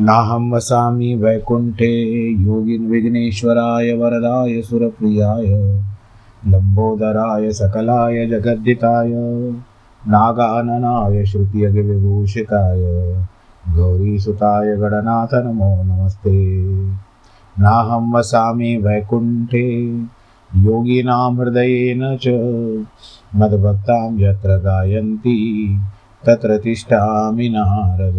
नाहं वसामि वैकुण्ठे योगिन् विघ्नेश्वराय वरदाय सुरप्रियाय लम्बोदराय सकलाय जगद्दिताय नागाननाय श्रुतियज्ञविभूषिताय गौरीसुताय गणनाथ नमो नमस्ते। नाहं वसामि वैकुण्ठे योगिनां हृदयेन च मद्भक्तां यत्र गायन्ति तत्र तिष्ठामि नारद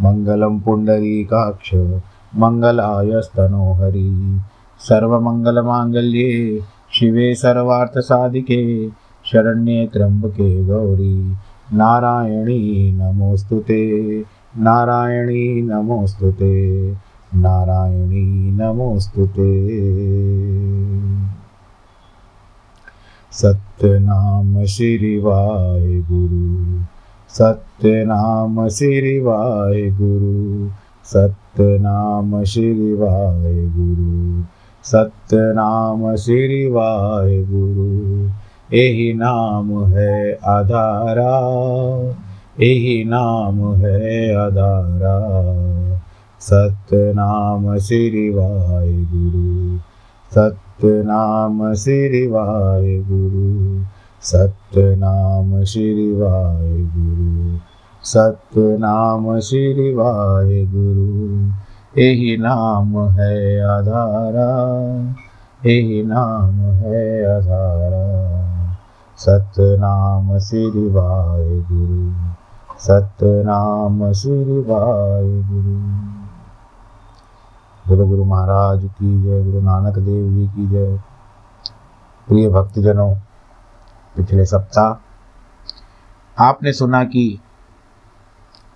मङ्गलं पुण्डरीकाक्ष मङ्गलायस्तनो हरि सर्वमङ्गलमाङ्गल्ये, शिवे सर्वार्थसाधिके, शरण्ये त्र्यम्बके गौरी। नारायणी, नमोऽस्तु ते। नारायणी, नमोऽस्तु ते। नारायणी, नमोऽस्तु ते। सत्यनाम श्री वाहेगुरु। सत्यनाम श्री वाहेगुरु सत्यनाम श्री वाहेगुरु सत्यनाम श्री वाहेगुरु यही नाम है आधारा। यही नाम है आधारा। सत्यनाम श्री वाहेगुरु सत्यनाम श्री वाहेगुरु सत्यनाम श्री वाहेगुरु सत्यनाम श्री वाहेगुरु यही नाम है आधारा यही नाम है आधारा। सतनाम श्री वाहेगुरु सतनाम श्री वाहेगुरु गुरु गुरु महाराज की जय, गुरु नानक देव जी की जय। प्रिय भक्तजनों पिछले सप्ताह आपने सुना कि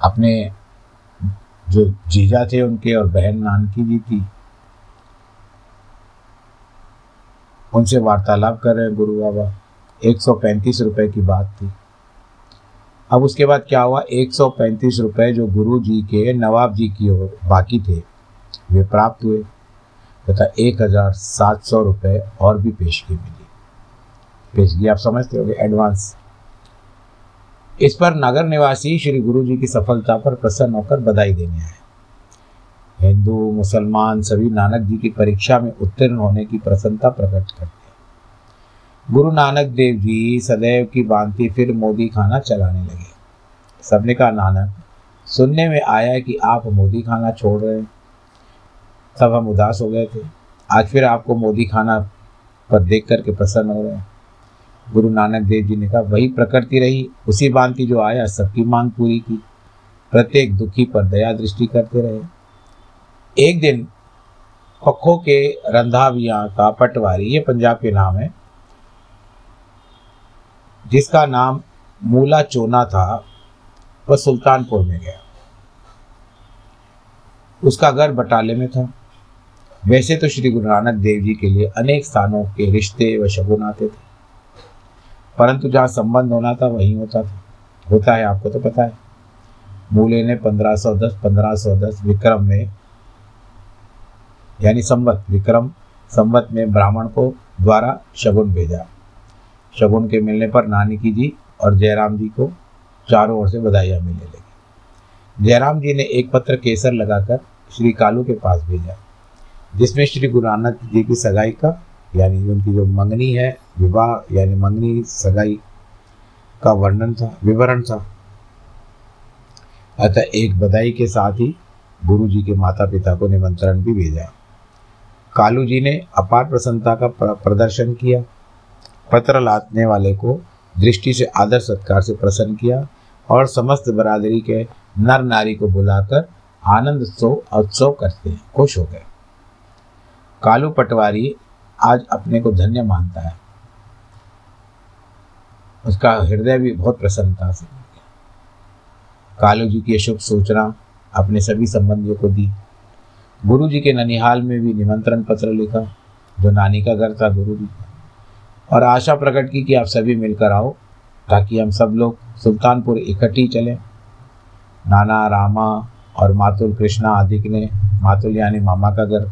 अपने जो जीजा थे उनके और बहन नानकी जी थी, उनसे वार्तालाप कर रहे हैं गुरु बाबा। एक सौ पैंतीस रुपये की बात थी। अब उसके बाद क्या हुआ? एक सौ पैंतीस रुपये जो गुरु जी के, नवाब जी की बाकी थे, वे प्राप्त हुए, तथा एक हज़ार सात सौ रुपये और भी पेशगी मिली। पेशगी आप समझते होंगे एडवांस इस पर नगर निवासी श्री गुरु जी की सफलता पर प्रसन्न होकर बधाई देने आए। हिंदू, मुसलमान सभी नानक जी की परीक्षा में उत्तीर्ण होने की प्रसन्नता प्रकट करते गुरु नानक देव जी सदैव की भांति फिर मोदी खाना चलाने लगे। सबने कहा, नानक, सुनने में आया कि आप मोदी खाना छोड़ रहे हैं। तब हम उदास हो गए थे। आज फिर आपको मोदी खाना पर देख करके प्रसन्न हो रहे हैं। गुरु नानक देव जी ने कहा, वही प्रकृति रही, उसी भांति जो आया, सबकी मांग पूरी की। प्रत्येक दुखी पर दया दृष्टि करते रहे। एक दिन पखों के रंधाविया का पटवारी, ये पंजाब के नाम है, जिसका नाम मूला चोना था, वह सुल्तानपुर में गया। उसका घर बटाले में था। वैसे तो श्री गुरु नानक देव जी के लिए अनेक स्थानों के रिश्ते व शगुन आते थे। परंतु जहाँ संबंध होना था, वहीं होता था। होता है, आपको तो पता है। मूले ने 1510 1510 विक्रम में, यानी संवत, विक्रम संवत में ब्राह्मण को द्वारा शगुन भेजा। शगुन के मिलने पर नानी की जी और जयराम जी को चारों ओर से बधाइयाँ मिलने लगी। जयराम जी ने एक पत्र केसर लगाकर श्री कालू के पास भेजा, जिसमें श्री गुरु नानक जी की सगाई का, यानी उनकी जो मंगनी है विवाह यानी मंगनी सगाई का वर्णन था, विवरण था। अतः एक बधाई के साथ ही गुरु जी के माता पिता को निमंत्रण भी भेजा। कालू जी ने अपार प्रसन्नता का प्रदर्शन किया। पत्र लादने वाले को दृष्टि से आदर सत्कार से प्रसन्न किया और समस्त बरादरी के नर नारी को बुलाकर आनंद उत्सव करते हैं, खुश हो गए। कालू पटवारी आज अपने को धन्य मानता है। उसका हृदय भी बहुत प्रसन्नता से कालू जी की शुभ सूचना अपने सभी संबंधियों को दी। गुरु जी के ननिहाल में भी निमंत्रण पत्र लिखा, जो नानी का घर था गुरु जी और आशा प्रकट की कि आप सभी मिलकर आओ, ताकि हम सब लोग सुल्तानपुर इकट्ठी चलें। नाना, रामा और मातुल कृष्णा आदि ने मातुल यानी मामा का घर।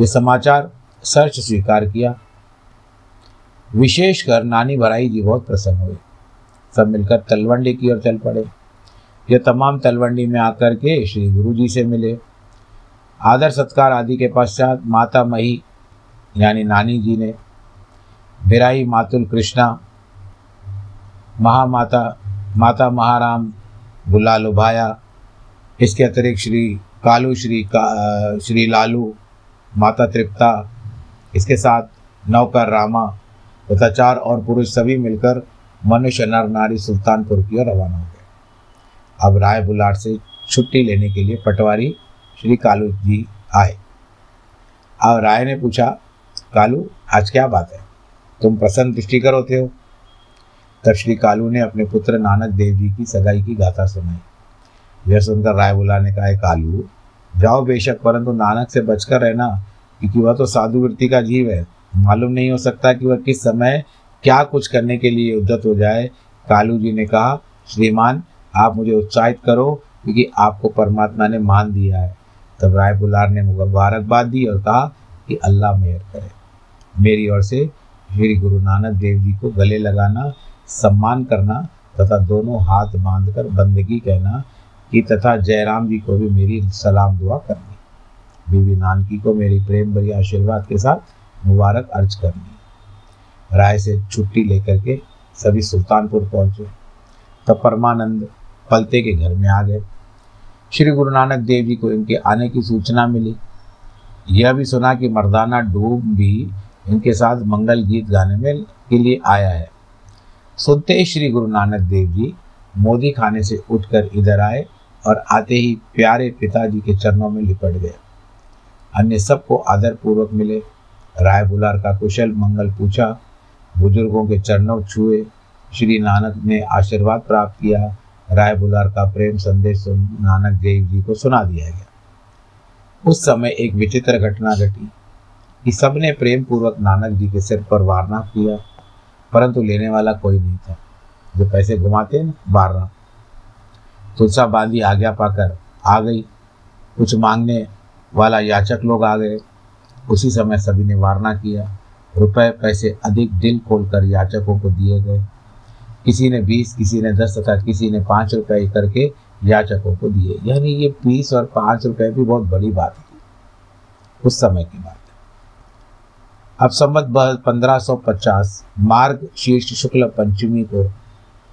ये समाचार सर्च स्वीकार किया। विशेषकर नानी भराई जी बहुत प्रसन्न हुए। सब मिलकर तलवंडी की ओर चल पड़े। ये तमाम तलवंडी में आकर के श्री गुरु जी से मिले। आदर सत्कार आदि के पश्चात माता मही, यानी नानी जी ने, बिराई मातुल कृष्णा, महामाता, माता महाराम, बुला लुभाया। इसके अतिरिक्त श्री कालू, श्री का, श्री लालू, माता तृप्ता, इसके साथ नौकर रामा तथा चार और पुरुष सभी मिलकर मनुष्य, नर, नारी, सुल्तानपुर की ओर रवाना हो गए। अब राय बुलाट से छुट्टी लेने के लिए पटवारी श्री कालू जी आए। अब राय ने पूछा, कालू, आज क्या बात है? तुम प्रसन्न दृष्टि दृष्टिकर होते हो? तब श्री कालू ने अपने पुत्र नानक देव जी की सगाई की गाथा सुनाई। यह सुनकर राय बुलाने का है कालू, जाओ बेशक, परंतु नानक से बचकर रहना, क्योंकि वह तो साधु वृत्ति का जीव है। मालूम नहीं हो सकता कि वह किस समय क्या कुछ करने के लिए उद्यत हो जाए। कालू जी ने कहा, श्रीमान, आप मुझे उत्साहित करो क्योंकि आपको परमात्मा ने मान दिया है। तब राय बुलार ने मुबारकबाद दी और कहा कि अल्लाह मेहर करे। मेरी ओर से श्री गुरु नानक देव जी को गले लगाना, सम्मान करना तथा दोनों हाथ बांधकर बंदगी कहना कि तथा जयराम जी को भी मेरी सलाम दुआ करनी। बीवी नानकी को मेरी प्रेम भरी आशीर्वाद के साथ मुबारक अर्ज़ कर करनी राय से छुट्टी लेकर के सभी सुल्तानपुर पहुँचे। तब परमानंद पलते के घर में आ गए। श्री गुरु नानक देव जी को इनके आने की सूचना मिली। यह भी सुना कि मर्दाना डूब भी इनके साथ मंगल गीत गाने में के लिए आया है। सुनते ही श्री गुरु नानक देव जी मोदी खाने से उठकर इधर आए और आते ही प्यारे पिताजी के चरणों में लिपट गए। अन्य सबको आदरपूर्वक मिले। राय बुलार का कुशल मंगल पूछा। बुज़ुर्गों के चरणों छुए। श्री नानक ने आशीर्वाद प्राप्त किया। राय बुलार का प्रेम संदेश नानक देव जी को सुना दिया गया। उस समय एक विचित्र घटना घटी कि सबने प्रेम पूर्वक नानक जी के सिर पर वारना किया, परंतु लेने वाला कोई नहीं था। जो पैसे घुमाते हैं ना वारना तुलसा बांधी आज्ञा पाकर आ गई। कुछ मांगने वाला याचक लोग आ गए। उसी समय सभी ने वारना किया। रुपए पैसे अधिक दिल खोलकर याचकों को दिए गए। किसी ने बीस, किसी ने दस तथा किसी ने पाँच रुपए करके याचकों को दिए। यानी ये बीस और पाँच रुपए भी बहुत बड़ी बात थी। उस समय की बात अब संबत पंद्रह सौ पचास मार्ग शीर्ष शुक्ल पंचमी को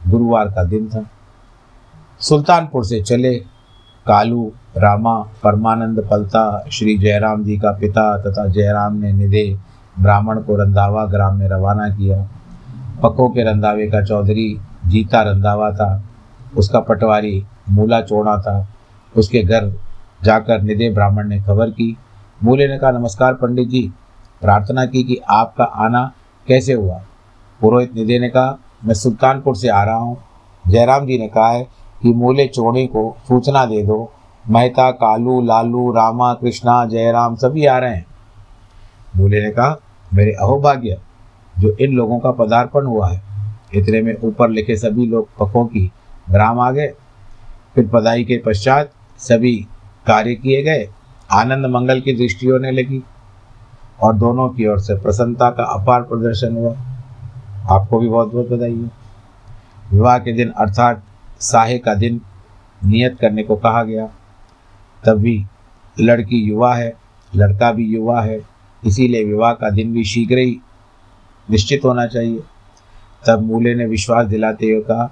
गुरुवार का दिन था। सुल्तानपुर से चले कालू, रामा, परमानंद पलता, श्री जयराम जी का पिता तथा जयराम ने निधे ब्राह्मण को रंधावा ग्राम में रवाना किया। पक्कों के रंधावे का चौधरी जीता रंधावा था। उसका पटवारी मूला चोड़ा था। उसके घर जाकर निधे ब्राह्मण ने खबर की। मूले ने कहा, नमस्कार पंडित जी। प्रार्थना की कि आपका आना कैसे हुआ? पुरोहित निधे ने कहा, मैं सुल्तानपुर से आ रहा हूँ। जयराम जी ने कहा है कि मूले चोड़ी को सूचना दे दो। मेहता, कालू, लालू, रामा, कृष्णा, जयराम, सभी आ रहे हैं। मूले ने कहा, मेरे अहोभाग्य, जो इन लोगों का पदार्पण हुआ है। इतने में ऊपर लिखे सभी लोग पकों की ग्राम आ गए। फिर पदाई के पश्चात सभी कार्य किए गए। आनंद मंगल की दृष्टि होने लगी और दोनों की ओर से प्रसन्नता का अपार प्रदर्शन हुआ। आपको भी बहुत बहुत बधाई है। विवाह के दिन अर्थात साहे का दिन नियत करने को कहा गया। तब भी लड़की युवा है, लड़का भी युवा है, इसीलिए विवाह का दिन भी शीघ्र ही निश्चित होना चाहिए। तब मूले ने विश्वास दिलाते हुए कहा,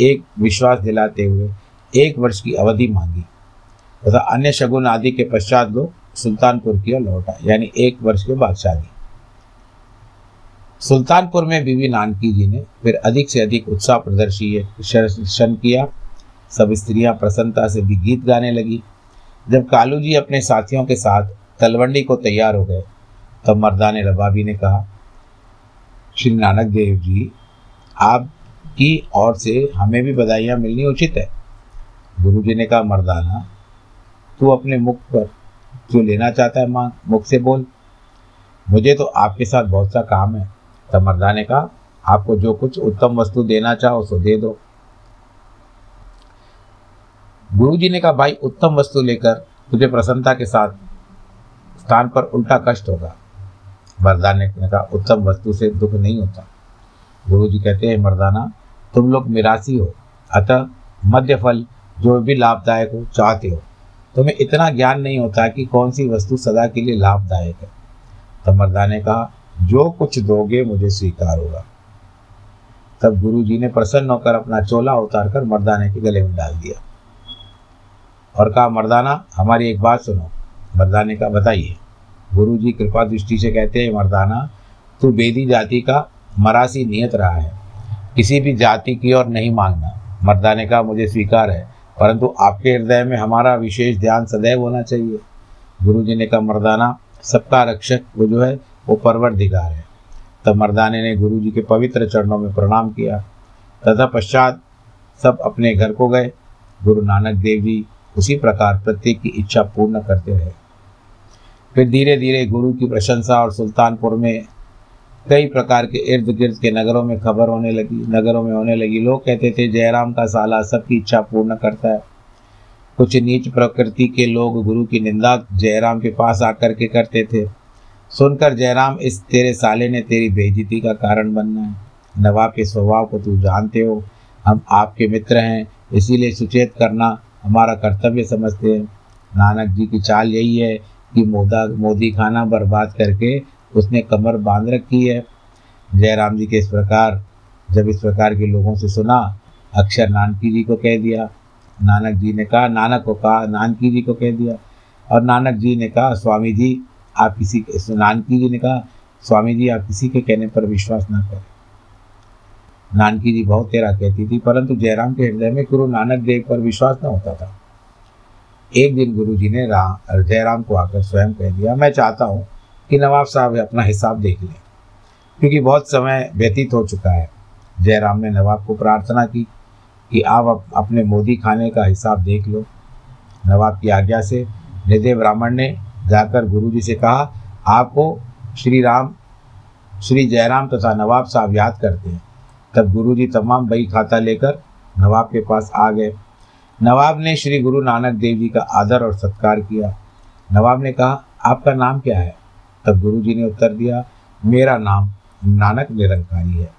एक विश्वास दिलाते हुए एक वर्ष की अवधि मांगी। तथा अन्य शगुन आदि के पश्चात लोग सुल्तानपुर की ओर लौटा, यानी एक वर्ष के बाद शादी। सुल्तानपुर में बीवी नानकी जी ने फिर अधिक से अधिक उत्साह प्रदर्शन किया। सब स्त्रियाँ प्रसन्नता से भी गीत गाने लगी। जब कालू जी अपने साथियों के साथ तलवंडी को तैयार हो गए, तब मर्दाने रबाबी ने कहा, श्री नानक देव जी, आपकी ओर से हमें भी बधाइयाँ मिलनी उचित है। गुरु जी ने कहा, मर्दाना, तू अपने मुख पर जो लेना चाहता है माँ मुख से बोल। मुझे तो आपके साथ बहुत सा काम है। तब मर्दा ने कहा, आपको जो कुछ उत्तम वस्तु देना चाहो सो दे दो। गुरु जी ने कहा, भाई, उत्तम वस्तु लेकर तुझे प्रसन्नता के साथ स्थान पर उल्टा कष्ट होगा। मर्दाने ने कहा, उत्तम वस्तु से दुख नहीं होता। गुरु जी कहते हैं, मर्दाना, तुम लोग मिरासी हो। अतः मध्य फल जो भी लाभदायक हो, चाहते हो। तुम्हें इतना ज्ञान नहीं होता कि कौन सी वस्तु सदा के लिए लाभदायक है। तो मर्दा ने कहा जो कुछ दोगे मुझे स्वीकार होगा। तब गुरु जी ने प्रसन्न होकर अपना चोला उतार कर मर्दाने के गले में डाल दिया। और कहा, मर्दाना, हमारी एक बात सुनो। मर्दाने का बताइए। गुरु जी कृपा दृष्टि से कहते हैं, मर्दाना, तू बेदी जाति का मरासी नियत रहा है। किसी भी जाति की ओर नहीं मांगना। मर्दाने का मुझे स्वीकार है, परंतु आपके हृदय में हमारा विशेष ध्यान सदैव होना चाहिए। गुरु जी ने कहा, मर्दाना, सबका रक्षक वो जो है वो परवर दिगार है। तब मर्दाने ने गुरु जी के पवित्र चरणों में प्रणाम किया। तथा पश्चात सब अपने घर को गए। गुरु नानक देव जी उसी प्रकार प्रत्येक की इच्छा पूर्ण करते रहे। फिर धीरे धीरे गुरु की प्रशंसा और सुल्तानपुर में कई प्रकार के इर्द गिर्द के नगरों में खबर होने लगी, नगरों में होने लगी। लोग कहते थे, जयराम का साला सबकी इच्छा पूर्ण करता है। कुछ नीच प्रकृति के लोग गुरु की निंदा जयराम के पास आकर के करते थे। सुनकर जयराम, इस तेरे साले ने तेरी बेजती का कारण बनना है। नवाब के स्वभाव को तू जानते हो। हम आपके मित्र हैं, इसीलिए सुचेत करना हमारा कर्तव्य समझते हैं। नानक जी की चाल यही है कि मोदा, मोदी खाना बर्बाद करके उसने कमर बाँध रखी है। जयराम जी के इस प्रकार, जब इस प्रकार के लोगों से सुना अक्षर नानकी जी को कह दिया। नानक जी ने कहा, नानक को कहा, नानकी जी को कह दिया। और नानक जी ने कहा, स्वामी जी आप किसी के नानकी जी ने कहा, स्वामी जी, आप किसी के कहने पर विश्वास ना करें। नानकी जी बहुत तेरा कहती थी, परंतु जयराम के हृदय में गुरु नानक देव पर विश्वास न होता था। एक दिन गुरु जी ने राम जयराम को आकर स्वयं कह दिया, मैं चाहता हूँ कि नवाब साहब अपना हिसाब देख लें, क्योंकि बहुत समय व्यतीत हो चुका है। जयराम ने नवाब को प्रार्थना की कि आप अपने मोदी खाने का हिसाब देख लो। नवाब की आज्ञा से निधे ब्राह्मण ने जाकर गुरु जी से कहा, आपको श्री राम, श्री जयराम तथा नवाब साहब याद करते हैं। तब गुरु जी तमाम बही खाता लेकर नवाब के पास आ गए। नवाब ने श्री गुरु नानक देव जी का आदर और सत्कार किया। नवाब ने कहा, आपका नाम क्या है? तब गुरु जी ने उत्तर दिया, मेरा नाम नानक निरंकारी है।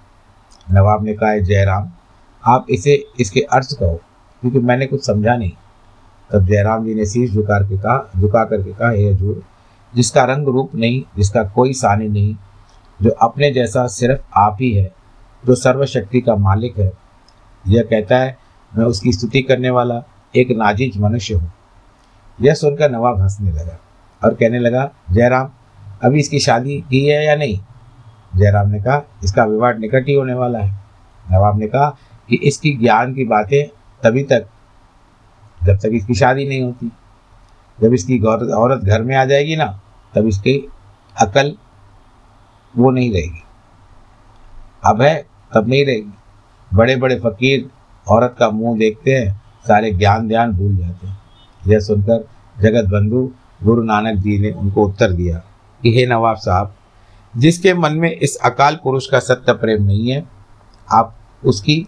नवाब ने कहा जयराम, आप इसे, इसके अर्थ कहो, क्योंकि मैंने कुछ समझा नहीं। तब जयराम जी ने शीश झुका के कहा, झुका करके कहा, हे हजूर, जिसका रंग रूप नहीं, जिसका कोई सानी नहीं, जो अपने जैसा सिर्फ़ आप ही है, जो सर्वशक्ति का मालिक है, यह कहता है, मैं उसकी स्तुति करने वाला एक नाजिज मनुष्य हूँ। यह सुनकर नवाब हंसने लगा और कहने लगा, जयराम, अभी इसकी शादी की है या नहीं? जयराम ने कहा, इसका विवाह निकट ही होने वाला है। नवाब ने कहा कि इसकी ज्ञान की बातें तभी तक जब तक इसकी शादी नहीं होती। जब इसकी औरत घर में आ जाएगी ना, तब इसकी अकल वो नहीं रहेगी। अब है, तब नहीं रहेगी। बड़े बड़े फकीर औरत का मुँह देखते हैं, सारे ज्ञान ध्यान भूल जाते हैं। यह सुनकर जगत बंधु गुरु नानक जी ने उनको उत्तर दिया कि, हे नवाब साहब, जिसके मन में इस अकाल पुरुष का सत्य प्रेम नहीं है, आप उसकी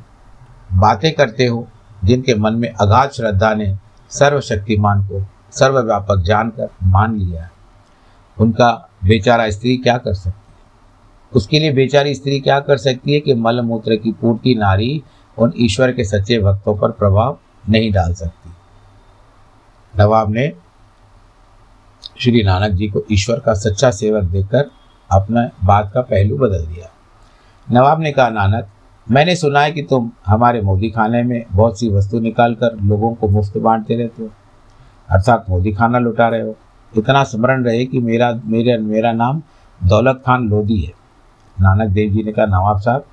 बातें करते हो जिनके मन में अगाध श्रद्धा ने सर्वशक्तिमान को सर्वव्यापक जानकर मान लिया उनका बेचारा स्त्री क्या कर सकती है? उसके लिए बेचारी स्त्री क्या कर सकती है कि मल मूत्र की पूर्ति नारी उन ईश्वर के सच्चे भक्तों पर प्रभाव नहीं डाल सकती? नवाब ने श्री नानक जी को ईश्वर का सच्चा सेवक देखकर अपना बात का पहलू बदल दिया। नवाब ने कहा, नानक मैंने सुना है कि तुम हमारे मोदी खाने में बहुत सी वस्तु निकाल कर लोगों को मुफ़्त बांटते रहते हो। अर्थात मोदी खाना लुटा रहे हो। इतना स्मरण रहे कि मेरा मेरा मेरा नाम दौलत खान लोधी है। नानक देव जी ने कहा नवाब साहब,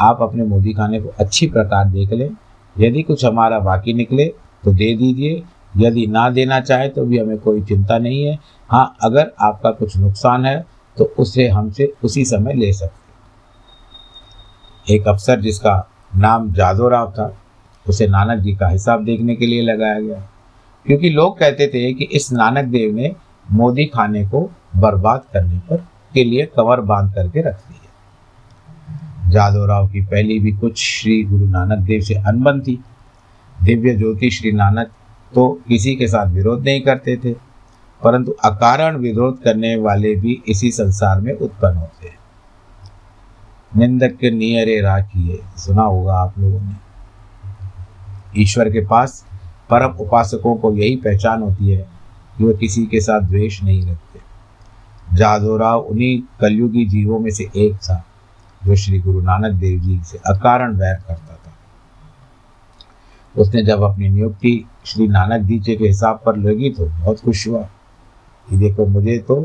आप अपने मोदी खाने को अच्छी प्रकार देख लें। यदि कुछ हमारा बाकी निकले तो दे दीजिए। यदि ना देना चाहे तो भी हमें कोई चिंता नहीं है। हाँ अगर आपका कुछ नुकसान है तो उसे हमसे उसी समय ले सकते एक अफसर जिसका नाम जादो राव था, उसे नानक जी का हिसाब देखने के लिए लगाया गया। क्योंकि लोग कहते थे कि इस नानक देव ने मोदी खाने को बर्बाद करने पर, के लिए कवर बाँध करके रख दिया। जादव राव की पहली भी कुछ श्री गुरु नानक देव से अनबन थी। दिव्य ज्योति श्री नानक तो किसी के साथ विरोध नहीं करते थे, परंतु अकारण विरोध करने वाले भी इसी संसार में उत्पन्न होते हैं। निंदक के नियरे राखिए सुना होगा आप लोगों ने। ईश्वर के पास परम उपासकों को यही पहचान होती है कि वह किसी के साथ द्वेष नहीं रखते। जादोराव उन्हीं कलयुगी जीवों में से एक था, जो श्री गुरु नानक देव जी से अकारण वैर करता था। उसने जब अपनी नियुक्ति श्री नानक जी के हिसाब पर लगी तो बहुत खुश हुआ कि देखो, मुझे तो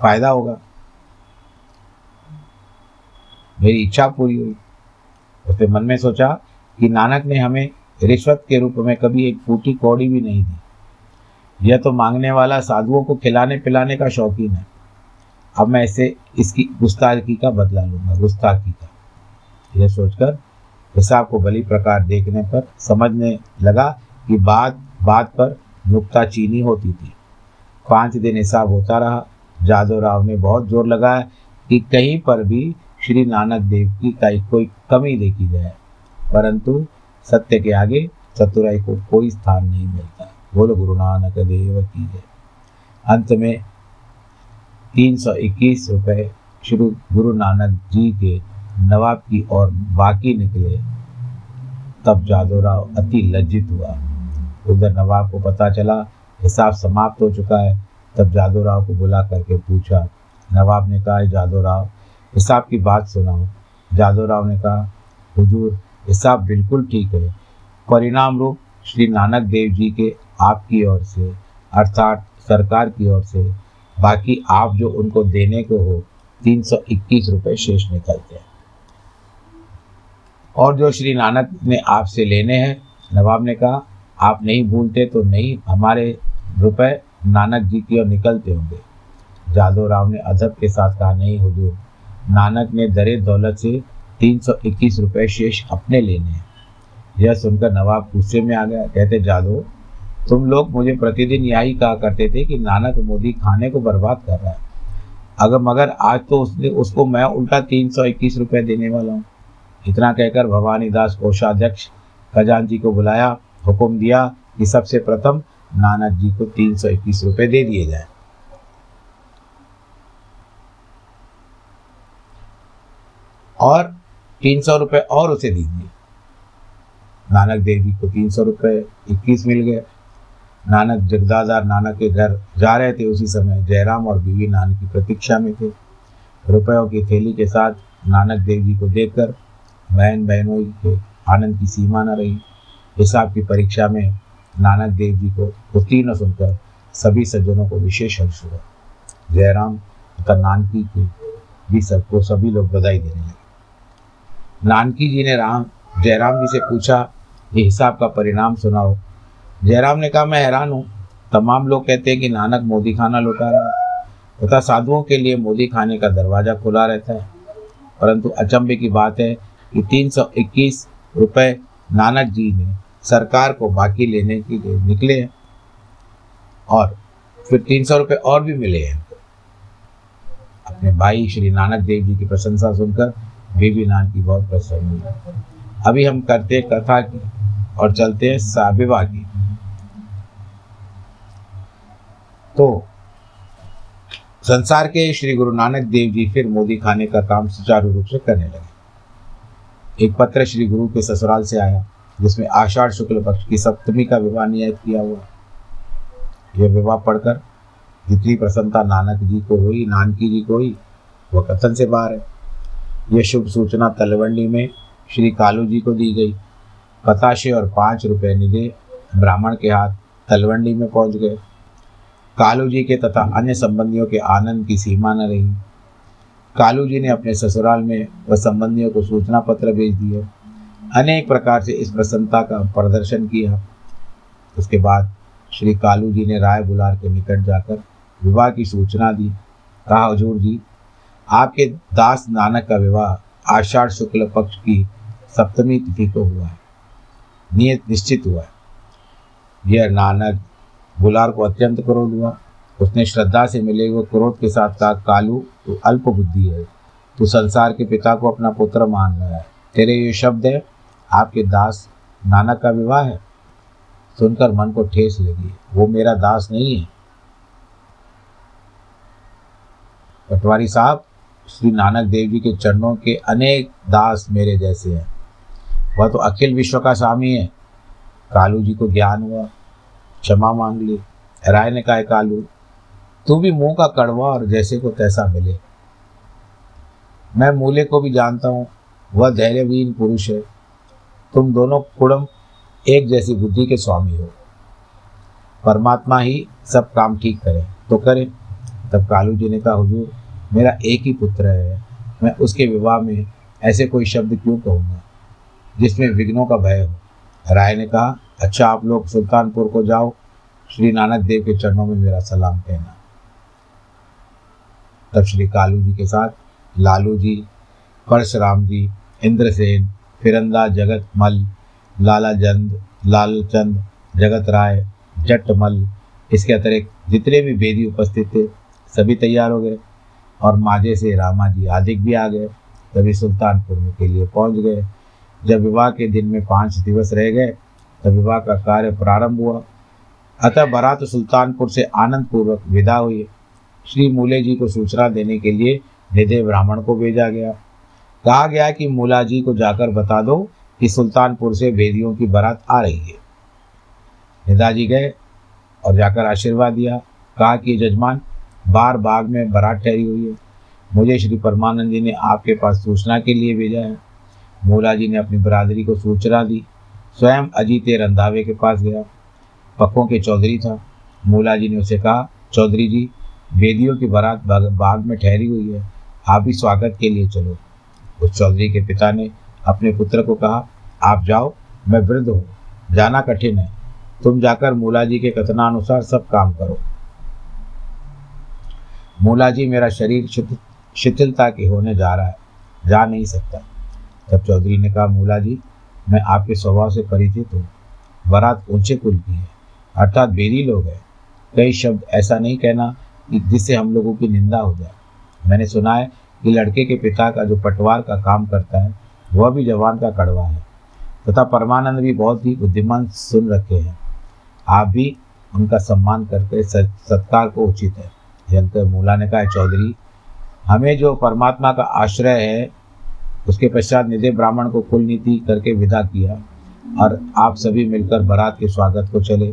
फ़ायदा होगा। मेरी इच्छा पूरी हुई। उसने मन में सोचा कि नानक ने हमें रिश्वत के रूप में कभी एक फूटी कौड़ी भी नहीं दी। यह तो मांगने वाला साधुओं को खिलाने पिलाने का शौकीन है। अब मैं इसे, इसकी गुस्ताखी का बदला लूँगा, गुस्ताखी का। यह सोचकर हिसाब को भली प्रकार देखने पर समझने लगा कि बात बात पर नुकता चीनी होती थी। पाँच दिन हिसाब होता रहा। जादव राव ने बहुत ज़ोर लगाया कि कहीं पर भी श्री नानक देव की कहीं कोई कमी देखी जाए, परंतु सत्य के आगे चतुराई को कोई स्थान नहीं मिलता। बोलो, गुरु नानक देव की है अंत में तीन सौ इक्कीस रुपये श्री गुरु नानक जी के नवाब की ओर बाकी निकले, तब जादोराव अति लज्जित हुआ। उधर नवाब को पता चला, हिसाब समाप्त हो चुका है, तब जादोराव को बुला करके पूछा। नवाब ने कहा जादोराव हिसाब की बात सुनाओ जादोराव ने कहा, हुजूर हिसाब बिल्कुल ठीक है। परिणाम रूप श्री नानक देव जी के आपकी ओर से, अर्थात सरकार की ओर से, बाकी आप जो उनको देने को हो, तीन सौ इक्कीस रुपये शेष निकलते हैं। और जो श्री नानक ने आपसे लेने हैं, नवाब ने कहा, आप नहीं भूलते तो नहीं हमारे रुपए नानक जी की ओर निकलते होंगे। जादव राव ने अदब के साथ कहा, नहीं हुजूर नानक ने दरे दौलत से तीन सौ इक्कीस रुपये शेष अपने लेने हैं। यह सुनकर नवाब गुस्से में आ गया। कहते, जादो, तुम लोग मुझे प्रतिदिन यही कहा करते थे कि नानक मोदी खाने को बर्बाद कर रहा है। अगर मगर आज तो उसने, उसको मैं उल्टा तीन सौ इक्कीस रुपये देने वाला हूँ। इतना कहकर भवानी दास कोषाध्यक्ष खजानजी को बुलाया, हुक्म दिया कि सबसे प्रथम नानक जी को तीन सौ इक्कीस रुपये दे दिए जाए। और तीन सौ रुपये और उसे दीजिए। नानक देव जी को तीन सौ रुपये इक्कीस मिल गए। नानक जगदादार नानक के घर जा रहे थे उसी समय। जयराम और बीवी नानक की प्रतीक्षा में थे। रुपयों की थैली के साथ नानक देव जी को देखकर बहन बहनों के आनंद की सीमा न रही। हिसाब की परीक्षा में नानक देव जी को उत्तीर्ण सुनकर सभी सज्जनों को विशेष हर्ष हुआ। जयराम तथा नानकी की भी सबको सभी लोग बधाई देने लगे। नानकी जी ने राम, जयराम जी से पूछा, ये हिसाब का परिणाम सुनाओ। जयराम ने कहा, मैं हैरान हूँ। तमाम लोग कहते हैं कि नानक मोदी खाना लुटा रहा है, तथा साधुओं के लिए मोदी खाने का दरवाज़ा खुला रहता है। परंतु अचंभे की बात है कि तीन सौ इक्कीस नानक जी ने सरकार को बाकी लेने के लिए निकले हैं, और फिर तीन सौ रुपये और भी मिले हैं। अपने भाई श्री नानक देव जी की प्रशंसा सुनकर बेबी नान की बहुत प्रसन्न हुई। अभी हम करते हैं कथा की और चलते हैं साबिबा की तो संसार के श्री गुरु नानक देव जी फिर मोदी खाने का काम सुचारू रूप से करने लगे। एक पत्र श्री गुरु के ससुराल से आया, जिसमें आषाढ़ शुक्ल पक्ष की सप्तमी का विवाह नियत किया हुआ। यह विवाह पढ़कर जितनी प्रसन्नता नानक जी को हुई, नानकी जी को हुई, वह कथन से बाहर है। यह शुभ सूचना तलवंडी में श्री कालू जी को दी गई। पताशे और पाँच रुपये निधे ब्राह्मण के हाथ तलवंडी में पहुँच गए। कालू जी के तथा अन्य संबंधियों के आनंद की सीमा न रही। कालू जी ने अपने ससुराल में वह संबंधियों को सूचना पत्र भेज दिए। अनेक प्रकार से इस प्रसन्नता का प्रदर्शन किया। उसके बाद श्री कालू जी ने राय बुलार के निकट जाकर विवाह की सूचना दी। कहा, हजूर जी आपके दास नानक का विवाह आषाढ़ शुक्ल पक्ष की सप्तमी तिथि को हुआ है। नियत निश्चित हुआ है। यह नानक बुलार को अत्यंत क्रोध हुआ। उसने श्रद्धा से मिले हुए क्रोध के साथ कहा, कालू तो अल्प बुद्धि है। तू संसार के पिता को अपना पुत्र मान रहा है। तेरे ये शब्द है, आपके दास नानक का विवाह है? सुनकर मन को ठेस लगी। वो मेरा दास नहीं है। पटवारी साहब श्री नानक देव जी के चरणों के अनेक दास मेरे जैसे हैं। वह तो अखिल विश्व का स्वामी है। कालू जी को ज्ञान हुआ, क्षमा मांग ली, राय ने कहा कालू, तू भी मुँह का कड़वा और जैसे को तैसा मिले। मैं मूल्य को भी जानता हूँ, वह धैर्यवीन पुरुष है। तुम दोनों कुड़म एक जैसी बुद्धि के स्वामी हो। परमात्मा ही सब काम ठीक करे। तो करे। तब कालू जी ने कहा, हुजूर मेरा एक ही पुत्र है। मैं उसके विवाह में ऐसे कोई शब्द क्यों कहूँगा, जिसमें विघ्नों का भय हो? राय ने कहा अच्छा आप लोग सुल्तानपुर को जाओ। श्री नानक देव के चरणों में मेरा सलाम कहना। तब श्री कालू जी के साथ लालू जी, परशुराम जी, इंद्रसेन, फिरंदा जगत मल लाला चंद लाल चंद जगत राय जटमल, इसके अतिरिक्त जितने भी वेदी उपस्थित थे, सभी तैयार हो गए। और माजे से रामा जी आदिक भी आ गए। तभी सुल्तानपुर में के लिए पहुँच गए। जब विवाह के दिन में पाँच दिवस रह गए, तब विवाह का कार्य प्रारंभ हुआ। अतः बारात सुल्तानपुर से आनंद पूर्वक विदा हुई। श्री मूले जी को सूचना देने के लिए निधे ब्राह्मण को भेजा गया। कहा गया कि मूला जी को जाकर बता दो कि सुल्तानपुर से वेदियों की बारात आ रही है। निदाजी गए और जाकर आशीर्वाद दिया। कहा कि जजमान बार बाग में बारात ठहरी हुई है। मुझे श्री परमानंद जी ने आपके पास सूचना के लिए भेजा है। मूला जी ने अपनी बरादरी को सूचना दी। स्वयं अजीत रंधावे के पास गया। पक्कों के चौधरी था। मूला जी ने उसे कहा, चौधरी जी, वेदियों की बारात बाग में ठहरी हुई है। आप भी स्वागत के लिए चलो। उस चौधरी के पिता ने अपने पुत्र को कहा, आप जाओ, मैं वृद्ध हूँ। जाना कठिन है। तुम जाकर मूला जी के कथनानुसार सब काम करो। मूला जी, मेरा शरीर शिथिलता के होने जा रहा है, जा नहीं सकता। तब चौधरी ने कहा, मूला जी, मैं आपके स्वभाव से परिचित हूँ। बारात ऊँचे कुल की है, अर्थात बेरी लोग हैं। कई शब्द ऐसा नहीं कहना कि जिससे हम लोगों की निंदा हो जाए। मैंने सुना है कि लड़के के पिता का जो पटवार का काम करता है, वह भी जवान का कड़वा है। तथा परमानंद भी बहुत ही बुद्धिमान, सुन रखे हैं। आप भी उनका सम्मान करके सत्कार को उचित है। जंतर मूला ने कहा चौधरी, हमें जो परमात्मा का आश्रय है, उसके पश्चात निधे ब्राह्मण को कुल नीति करके विदा किया और आप सभी मिलकर बारात के स्वागत को चले।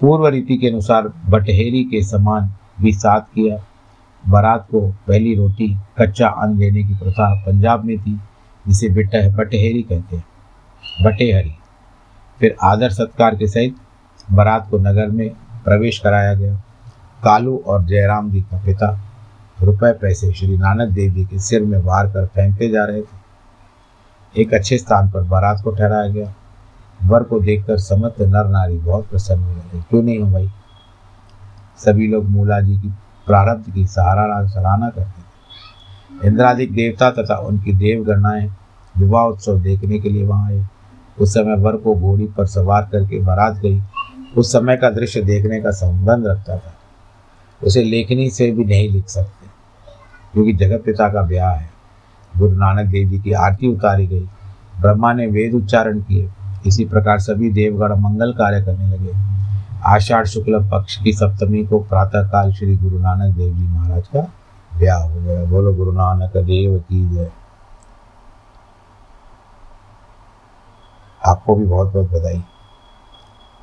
पूर्व रीति के अनुसार बटहेरी के समान भी साथ किया। बारात को पहली रोटी कच्चा अन्न लेने की प्रथा पंजाब में थी, जिसे बिट बटहेरी कहते हैं। बटेहरी। फिर आदर सत्कार के सहित बारात को नगर में प्रवेश कराया गया। कालू और जयराम जी का पिता रुपए पैसे श्री नानक देव जी के सिर में वार कर फेंकते जा रहे थे। एक अच्छे स्थान पर बारात को ठहराया गया। वर को देखकर समस्त नर नारी बहुत प्रसन्न हो रहे क्यों नहीं हो भाई? सभी लोग मूला जी की प्रारब्ध की सहारा सराहना करते थे। इंद्रादिक देवता तथा उनकी देवगणनाएँ विवाह उत्सव देखने के लिए वहाँ आए। उस समय वर को घोड़ी पर सवार करके बारात गई। उस समय का दृश्य देखने का संबंध रखता था। उसे लेखनी से भी नहीं लिख सकते। क्योंकि जगत पिता का ब्याह है। गुरु नानक देव जी की आरती उतारी गई। ब्रह्मा ने वेद उच्चारण किए। इसी प्रकार सभी देवगण मंगल कार्य करने लगे। आषाढ़ शुक्ल पक्ष की सप्तमी को प्रातःकाल श्री गुरु नानक देव जी महाराज का ब्याह हो गया। बोलो, गुरु नानक देव की जय। आपको भी बहुत बहुत बधाई।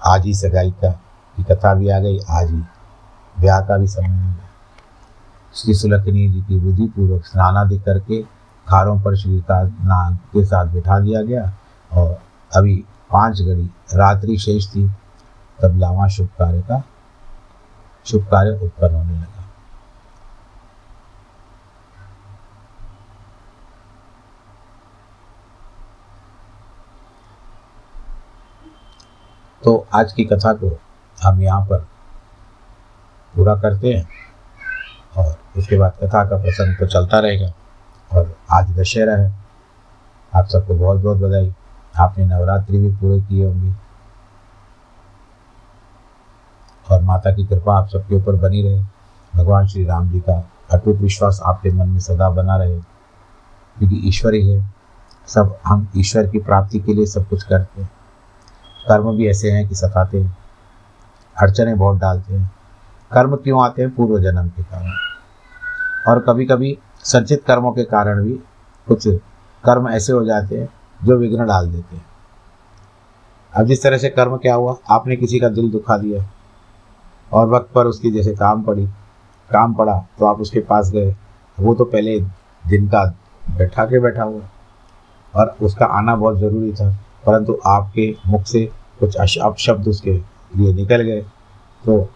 आज ही सगाई का की कथा भी आ गई, आज ही। ब्याह का भी समय आ गया श्री सुलखनी जी की विधि पूर्वक स्नानादि करके खारों पर श्री का नाग के साथ बिठा दिया गया और अभी पाँच घड़ी रात्रि शेष थी, तब लावा शुभ कार्य का, शुभ कार्य उत्पन्न होने लगा। तो आज की कथा को हम यहाँ पर पूरा करते हैं और उसके बाद कथा का प्रसंग तो चलता रहेगा। और आज दशहरा है। आप सबको बहुत बहुत बधाई। आपने नवरात्रि भी पूरे किए होंगे। और माता की कृपा आप सबके ऊपर बनी रहे। भगवान श्री राम जी का अटूट विश्वास आपके मन में सदा बना रहे। क्योंकि ईश्वर ही है। सब हम ईश्वर की प्राप्ति के लिए सब कुछ करते हैं। कर्म भी ऐसे हैं कि सताते हैं। अड़चने बहुत डालते हैं। कर्म क्यों आते हैं? पूर्व जन्म के कारण। और कभी कभी संचित कर्मों के कारण भी कुछ कर्म ऐसे हो जाते हैं, जो विघ्न डाल देते हैं। अब जिस तरह से कर्म क्या हुआ? आपने किसी का दिल दुखा दिया और वक्त पर उसकी जैसे काम पड़ी, काम पड़ा तो आप उसके पास गए। वो तो पहले दिन का बैठा के बैठा हुआ। और उसका आना बहुत ज़रूरी था, परंतु आपके मुख से कुछ अपशब्द उसके लिए निकल गए। तो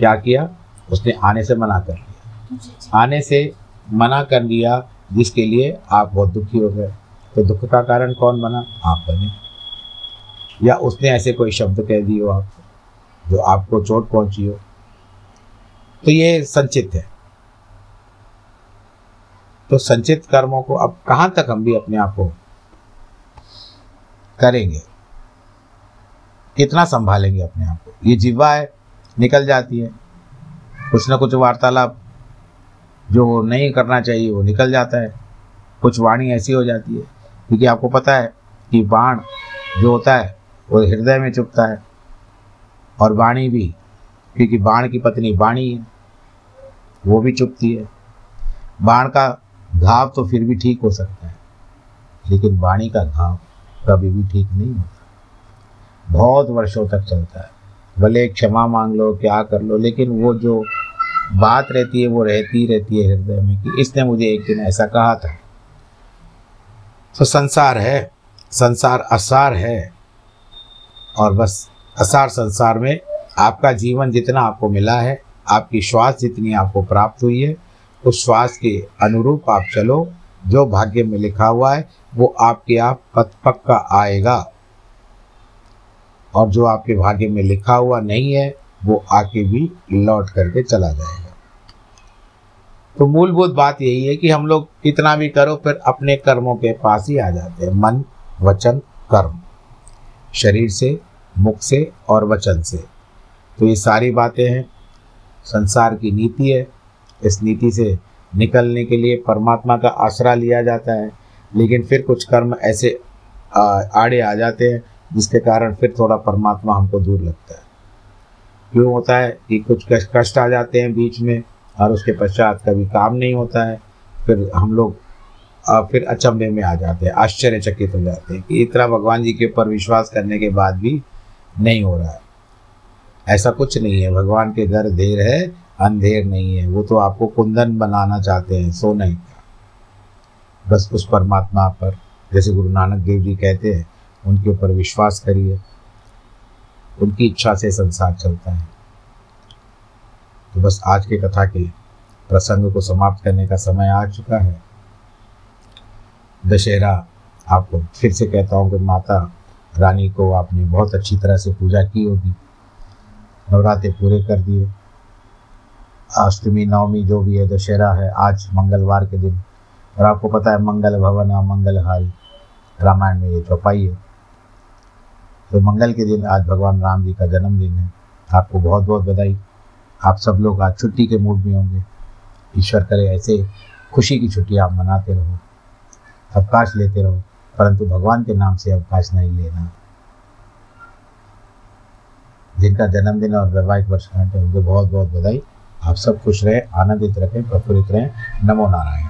क्या किया? उसने आने से मना कर लिया आने से मना कर लिया जिसके लिए आप बहुत दुखी हो गए। तो दुख का कारण कौन बना? आप बने। या उसने ऐसे कोई शब्द कह दिए हो आपको जो आपको चोट पहुँची हो? तो ये संचित है। तो संचित कर्मों को अब कहाँ तक हम भी अपने आप को करेंगे? कितना संभालेंगे अपने आप को? ये जीवा है। निकल जाती है। कुछ ना कुछ वार्तालाप जो नहीं करना चाहिए, वो निकल जाता है। कुछ वाणी ऐसी हो जाती है, क्योंकि आपको पता है कि बाण जो होता है, वो हृदय में चुपता है। और वाणी भी, क्योंकि बाण की पत्नी बाणी है, वो भी चुपती है। बाण का घाव तो फिर भी ठीक हो सकता है, लेकिन वाणी का घाव कभी भी ठीक नहीं होता। बहुत वर्षों तक चलता है। भले क्षमा मांग लो, क्या कर लो, लेकिन वो जो बात रहती है, वो रहती रहती है हृदय में कि इसने मुझे एक दिन ऐसा कहा था। तो संसार है, संसार असार है, और बस असार संसार में आपका जीवन जितना आपको मिला है, आपकी श्वास जितनी आपको प्राप्त हुई है, उस श्वास के अनुरूप आप चलो, जो भाग्य में लिखा हुआ है, वो आपके आप पत पक्का आएगा। और जो आपके भाग्य में लिखा हुआ नहीं है, वो आके भी लौट करके चला जाएगा। तो मूलभूत बात यही है कि हम लोग कितना भी करो, फिर अपने कर्मों के पास ही आ जाते हैं। मन, वचन, कर्म। शरीर से, मुख से और वचन से। तो ये सारी बातें हैं। संसार की नीति है। इस नीति से निकलने के लिए परमात्मा का आसरा लिया जाता है। लेकिन फिर कुछ कर्म ऐसे आड़े आ जाते हैं जिसके कारण फिर थोड़ा परमात्मा हमको दूर लगता है। क्यों होता है? कि कुछ कष्ट आ जाते हैं बीच में और उसके पश्चात कभी काम नहीं होता है। फिर हम लोग फिर अचंभे में आ जाते हैं, आश्चर्यचकित हो जाते हैं कि इतना भगवान जी के ऊपर विश्वास करने के बाद भी नहीं हो रहा है। ऐसा कुछ नहीं है। भगवान के घर देर है, अंधेर नहीं है। वो तो आपको कुंदन बनाना चाहते हैं सो नहीं बस उस परमात्मा पर, जैसे गुरु नानक देव जी कहते हैं उनके ऊपर विश्वास करिए। उनकी इच्छा से संसार चलता है। तो बस आज के कथा के प्रसंग को समाप्त करने का समय आ चुका है। दशहरा, आपको फिर से कहता हूँ कि माता रानी को आपने बहुत अच्छी तरह से पूजा की होगी। नवरात्रे पूरे कर दिए। अष्टमी, नवमी जो भी है, दशहरा है, आज मंगलवार के दिन। और आपको पता है, मंगल भवन, मंगलहारी। रामायण में ये चौपाई है। तो मंगल के दिन आज भगवान राम जी का जन्मदिन है। आपको बहुत बहुत बधाई। आप सब लोग आज छुट्टी के मूड में होंगे। ईश्वर करे ऐसे खुशी की छुट्टी आप मनाते रहो। अवकाश लेते रहो, परंतु भगवान के नाम से अवकाश नहीं लेना। जिनका जन्मदिन और वैवाहिक वर्षगांठ है, उनको बहुत बहुत बधाई। आप सब खुश रहें, आनंदित रखें प्रफुल्लित रहें। नमो नारायण।